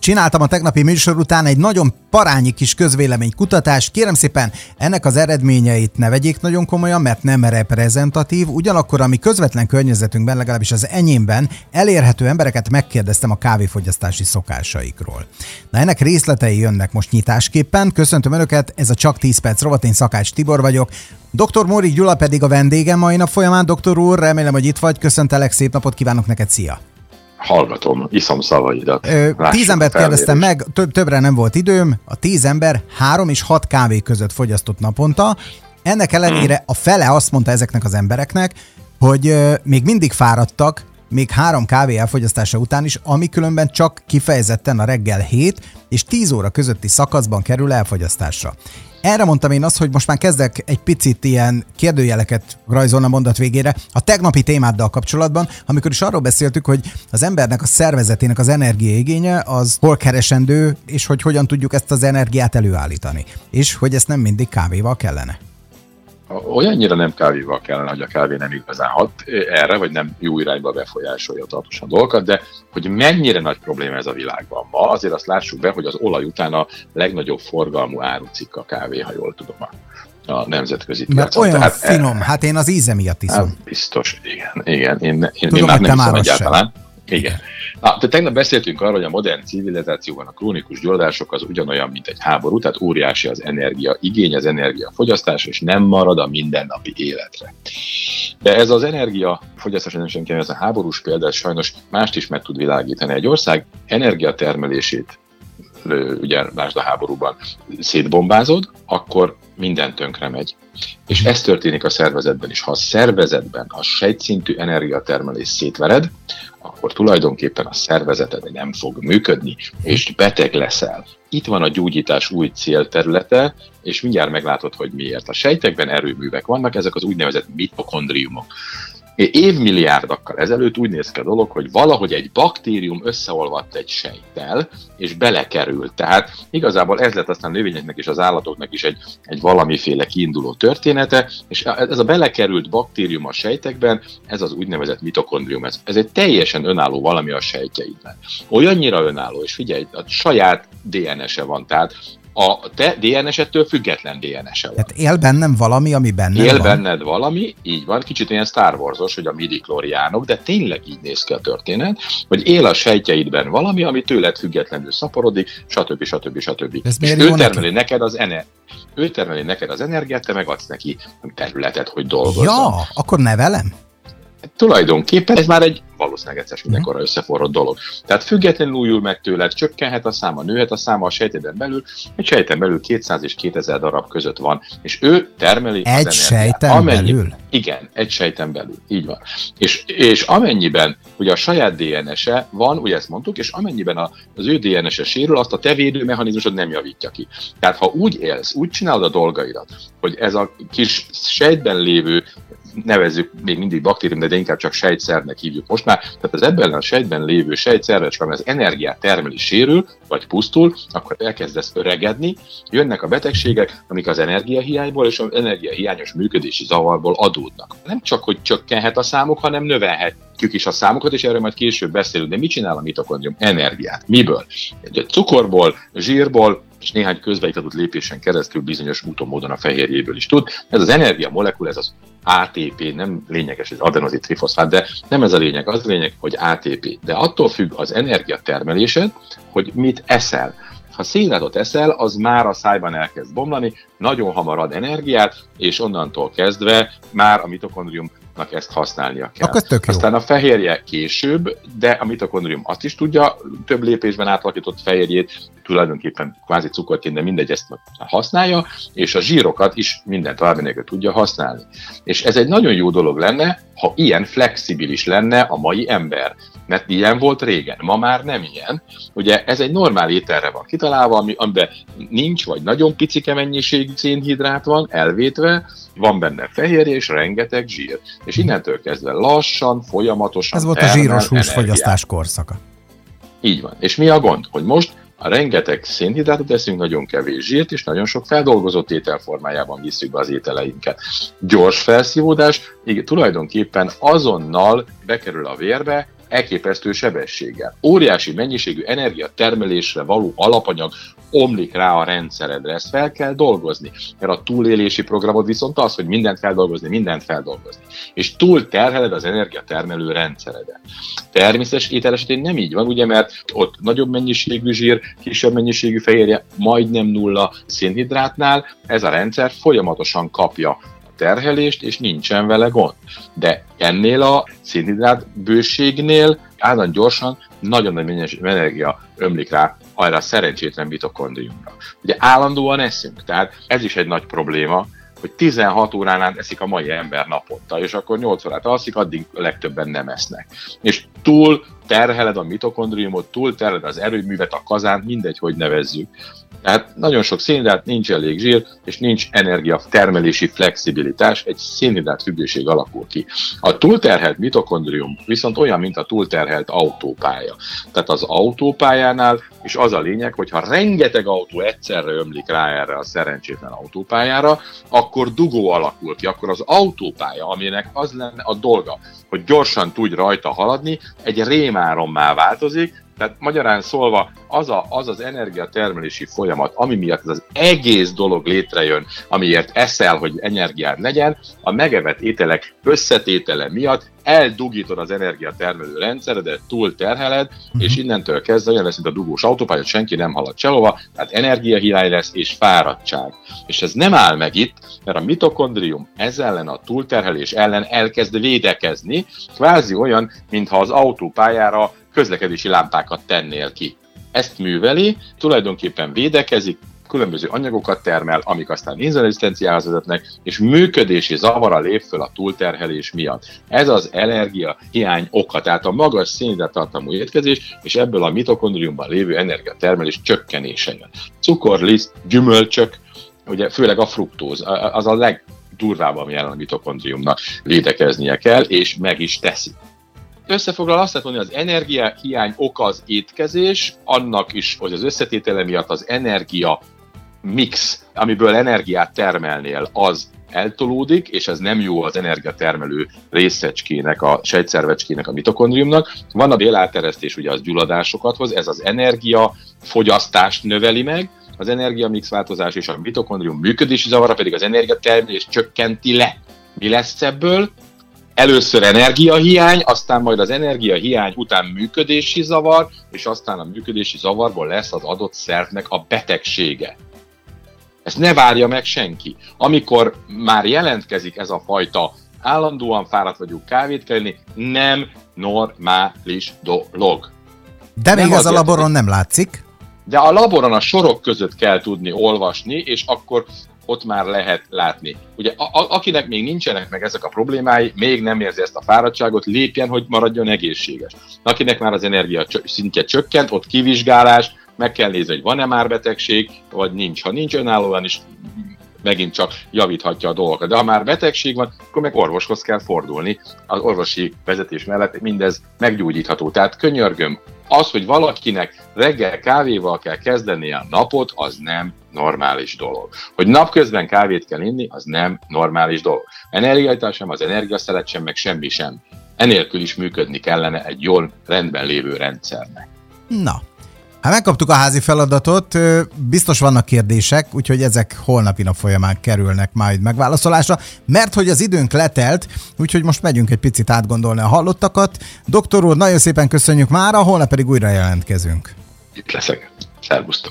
Csináltam a tegnapi műsor után egy nagyon parányi kis közvéleménykutatást. Kérem szépen, ennek az eredményeit ne vegyék nagyon komolyan, mert nem reprezentatív. Ugyanakkor, ami közvetlen környezetünkben, legalábbis az enyémben, elérhető embereket megkérdeztem a kávéfogyasztási szokásaikról. Na ennek részletei jönnek most nyitásképpen. Köszöntöm Önöket, ez a Csak 10 perc rovat, én Szakács Tibor vagyok. Dr. Móri Gyula pedig a vendégem mai nap folyamán. Doktor úr, remélem, hogy itt vagy. Köszöntelek, szép napot kívánok neked, szia! Hallgatom, iszom szavaidat. Ö, tíz embert kérdeztem meg, több, többre nem volt időm. A tíz ember három és hat kávé között fogyasztott naponta. Ennek ellenére a fele azt mondta ezeknek az embereknek, hogy ö, még mindig fáradtak, még három kávé elfogyasztása után is, ami különben csak kifejezetten a reggel 7 és 10 óra közötti szakaszban kerül elfogyasztásra. Erre mondtam én azt, hogy most már kezdek egy picit ilyen kérdőjeleket rajzolni a mondat végére a tegnapi témáddal kapcsolatban, amikor is arról beszéltük, hogy az embernek a szervezetének az energiaigénye az hol keresendő, és hogy hogyan tudjuk ezt az energiát előállítani. És hogy ezt nem mindig kávéval kellene olyannyira nem kávéval kellene, hogy a kávé nem igazán hat erre, vagy nem jó irányba befolyásolja tartósan dolgokat, de hogy mennyire nagy probléma ez a világban ma, azért azt lássuk be, hogy az olaj után a legnagyobb forgalmú árucikk a kávé, ha jól tudom a nemzetközi piacon. Mert olyan Tehát finom, e, hát én az íze miatt iszom. Hát biztos, igen, igen. Én, én, Tudom, én már nem iszom egyáltalán. Sem. Igen. Na, de tegnap beszéltünk arról, hogy a modern civilizációban a krónikus gyulladások az ugyanolyan, mint egy háború, tehát óriási az energia igény, az energia fogyasztás, és nem marad a mindennapi életre. De ez az energia fogyasztás, nem sem ez a háborús példa, sajnos mást is meg tud világítani. Egy ország energiatermelését ugye lásd a háborúban, szétbombázod, akkor minden tönkre megy. És ez történik a szervezetben is. Ha a szervezetben a sejtszintű energiatermelés szétvered, akkor tulajdonképpen a szervezeted nem fog működni, és beteg leszel. Itt van a gyógyítás új célterülete, és mindjárt meglátod, hogy miért. A sejtekben erőművek vannak, ezek az úgynevezett mitokondriumok. Évmilliárdokkal ezelőtt úgy néz ki a dolog, hogy valahogy egy baktérium összeolvadt egy sejttel, és belekerült. Tehát igazából ez lett aztán növényeknek és az állatoknak is egy, egy valamiféle kiinduló története, és ez a belekerült baktérium a sejtekben, ez az úgynevezett mitokondrium, ez, ez egy teljesen önálló valami a sejtjeidben. Olyannyira önálló, és figyelj, a saját DNS-e van, tehát a te DNS-ettől független DNS-e van. Tehát él bennem valami, ami benned Él van. benned valami, így van, kicsit ilyen Star Wars-os, hogy a midi de tényleg így néz ki a történet, hogy él a sejtjeidben valami, ami tőled függetlenül szaporodik, stb. stb. stb. Ez És ő termeli neki? neked az ener- ő termeli neked az energiát, te megadsz neki területet, hogy dolgozzon. Ja, akkor nevelem? Tulajdonképpen ez már egy valószínűleg egyszer mindenkorra mhm. összeforrott dolog. Tehát függetlenül újul meg tőled, csökkenhet a száma, nőhet a száma a sejteden belül, egy sejten belül 200 és 2000 darab között van, és ő termeli Egy az sejten amennyi, belül? Igen, egy sejten belül, így van. És, és amennyiben ugye a saját DNS-e van, ugye ezt mondtuk, és amennyiben a, az ő DNS-e sérül, azt a te védőmechanizmusod nem javítja ki. Tehát ha úgy élsz, úgy csinálod a dolgaidat, hogy ez a kis sejtben lévő nevezzük még mindig baktérium, de inkább csak sejtszernek hívjuk most már. Tehát az ebben a sejtben lévő sejtszervecske, ami az energiát termeli, sérül, vagy pusztul, akkor elkezdesz öregedni, jönnek a betegségek, amik az energiahiányból és az energiahiányos működési zavarból adódnak. Nem csak, hogy csökkenhet a számuk, hanem növelhetjük is a számokat, és erről majd később beszélünk. De mit csinál a mitokondrium? Energiát. Miből? Cukorból, zsírból, és néhány közveiktatott lépésen keresztül bizonyos úton módon a fehérjéből is tud. Ez az energia molekul, ez az ATP, nem lényeges, ez adenozit trifoszfát, de nem ez a lényeg, az a lényeg, hogy ATP. De attól függ az energia termelésed, hogy mit eszel. Ha szénhidrátot eszel, az már a szájban elkezd bomlani, nagyon hamar ad energiát, és onnantól kezdve már a mitokondrium ezt használnia kell. Akkor tök jó. Aztán a fehérje később, de a mitokondrium azt is tudja, több lépésben átalakított fehérjét, tulajdonképpen kvázi cukorként, de mindegy, ezt használja, és a zsírokat is minden további nélkül tudja használni. És ez egy nagyon jó dolog lenne, ha ilyen flexibilis lenne a mai ember. Mert ilyen volt régen, ma már nem ilyen. Ugye ez egy normál ételre van kitalálva, ami, amiben nincs, vagy nagyon picike mennyiségű szénhidrát van elvétve, van benne fehérje és rengeteg zsír. És innentől kezdve lassan, folyamatosan. Ez volt a zsíros húsfogyasztás korszaka. Így van. És mi a gond? Hogy most a rengeteg szénhidrátot eszünk, nagyon kevés zsírt, és nagyon sok feldolgozott étel formájában visszük be az ételeinket. Gyors felszívódás, igen, tulajdonképpen azonnal bekerül a vérbe, elképesztő sebességgel. Óriási mennyiségű energiatermelésre való alapanyag omlik rá a rendszeredre. Ezt fel kell dolgozni. Mert a túlélési programod viszont az, hogy mindent feldolgozni, mindent feldolgozni. És túl terheled az energiatermelő rendszeredet. Természetes étel esetén nem így van, ugye, mert ott nagyobb mennyiségű zsír, kisebb mennyiségű fehérje, majdnem nulla szénhidrátnál, ez a rendszer folyamatosan kapja terhelést, és nincsen vele gond. De ennél a szénhidrát bőségnél állandóan gyorsan nagyon nagy energia ömlik rá a szerencsétlen mitokondriumra. Ugye állandóan eszünk, tehát ez is egy nagy probléma, hogy 16 órán át eszik a mai ember naponta, és akkor 8 órát alszik, addig legtöbben nem esznek. És túl terheled a mitokondriumot, túl terheled az erőművet, a kazánt, mindegy, hogy nevezzük. Tehát nagyon sok szénhidrát, nincs elég zsír, és nincs energia termelési flexibilitás, egy szénhidrát függőség alakul ki. A túlterhelt mitokondrium viszont olyan, mint a túlterhelt autópálya. Tehát az autópályánál is az a lényeg, hogy ha rengeteg autó egyszerre ömlik rá erre a szerencsétlen autópályára, akkor dugó alakul ki, akkor az autópálya, aminek az lenne a dolga, hogy gyorsan tudj rajta haladni, egy rémárommá változik, tehát magyarán szólva, az, a, az az energiatermelési folyamat, ami miatt ez az egész dolog létrejön, amiért eszel, hogy energiád legyen, a megevett ételek összetétele miatt eldugítod az energiatermelő rendszeredet, túl terheled, uh-huh. és innentől kezdve olyan lesz, mint a dugós autópálya, senki nem halad sehova, tehát energiahiány lesz és fáradtság. És ez nem áll meg itt, mert a mitokondrium ez ellen a túlterhelés ellen elkezd védekezni, kvázi olyan, mintha az autópályára közlekedési lámpákat tennél ki. Ezt műveli, tulajdonképpen védekezik, különböző anyagokat termel, amik aztán inzulinrezisztenciához vezetnek, és működési zavara lép föl a túlterhelés miatt. Ez az energia hiány oka, tehát a magas szénhidráttartalmú étkezés, és ebből a mitokondriumban lévő energiatermelés csökkenése jön. Cukor, liszt, gyümölcsök, ugye főleg a fruktóz, az a legdurvább, ami jelen a mitokondriumnak védekeznie kell, és meg is teszi összefoglalva azt lehet mondani, az energia hiány oka az étkezés, annak is, hogy az összetétele miatt az energia mix, amiből energiát termelnél, az eltolódik, és ez nem jó az energiatermelő részecskének, a sejtszervecskének, a mitokondriumnak. Van a bélálteresztés, ugye az gyulladásokat hoz, ez az energia fogyasztást növeli meg, az energiamix változás és a mitokondrium működési zavara pedig az energiatermelés csökkenti le. Mi lesz ebből? Először energiahiány, aztán majd az energiahiány után működési zavar, és aztán a működési zavarból lesz az adott szervnek a betegsége. Ezt ne várja meg senki. Amikor már jelentkezik ez a fajta állandóan fáradt vagyunk kávét kelleni, nem normális dolog. De még ez a laboron nem látszik. De a laboron a sorok között kell tudni olvasni, és akkor ott már lehet látni. Ugye a, a, akinek még nincsenek meg ezek a problémái, még nem érzi ezt a fáradtságot, lépjen, hogy maradjon egészséges. Akinek már az energia szintje csökkent, ott kivizsgálás, meg kell nézni, hogy van-e már betegség, vagy nincs. Ha nincs önállóan is, megint csak javíthatja a dolgokat. De ha már betegség van, akkor meg orvoshoz kell fordulni. Az orvosi vezetés mellett mindez meggyógyítható. Tehát könyörgöm, az, hogy valakinek reggel kávéval kell kezdeni a napot, az nem normális dolog. Hogy napközben kávét kell inni, az nem normális dolog. Energiaitás sem, az energiaszelet sem, meg semmi sem. Enélkül is működni kellene egy jól rendben lévő rendszernek. Na, Hát megkaptuk a házi feladatot, biztos vannak kérdések, úgyhogy ezek holnapi nap folyamán kerülnek majd megválaszolásra, mert hogy az időnk letelt, úgyhogy most megyünk egy picit átgondolni a hallottakat. Doktor úr, nagyon szépen köszönjük már, a holnap pedig újra jelentkezünk. Itt leszek. Szervusztok!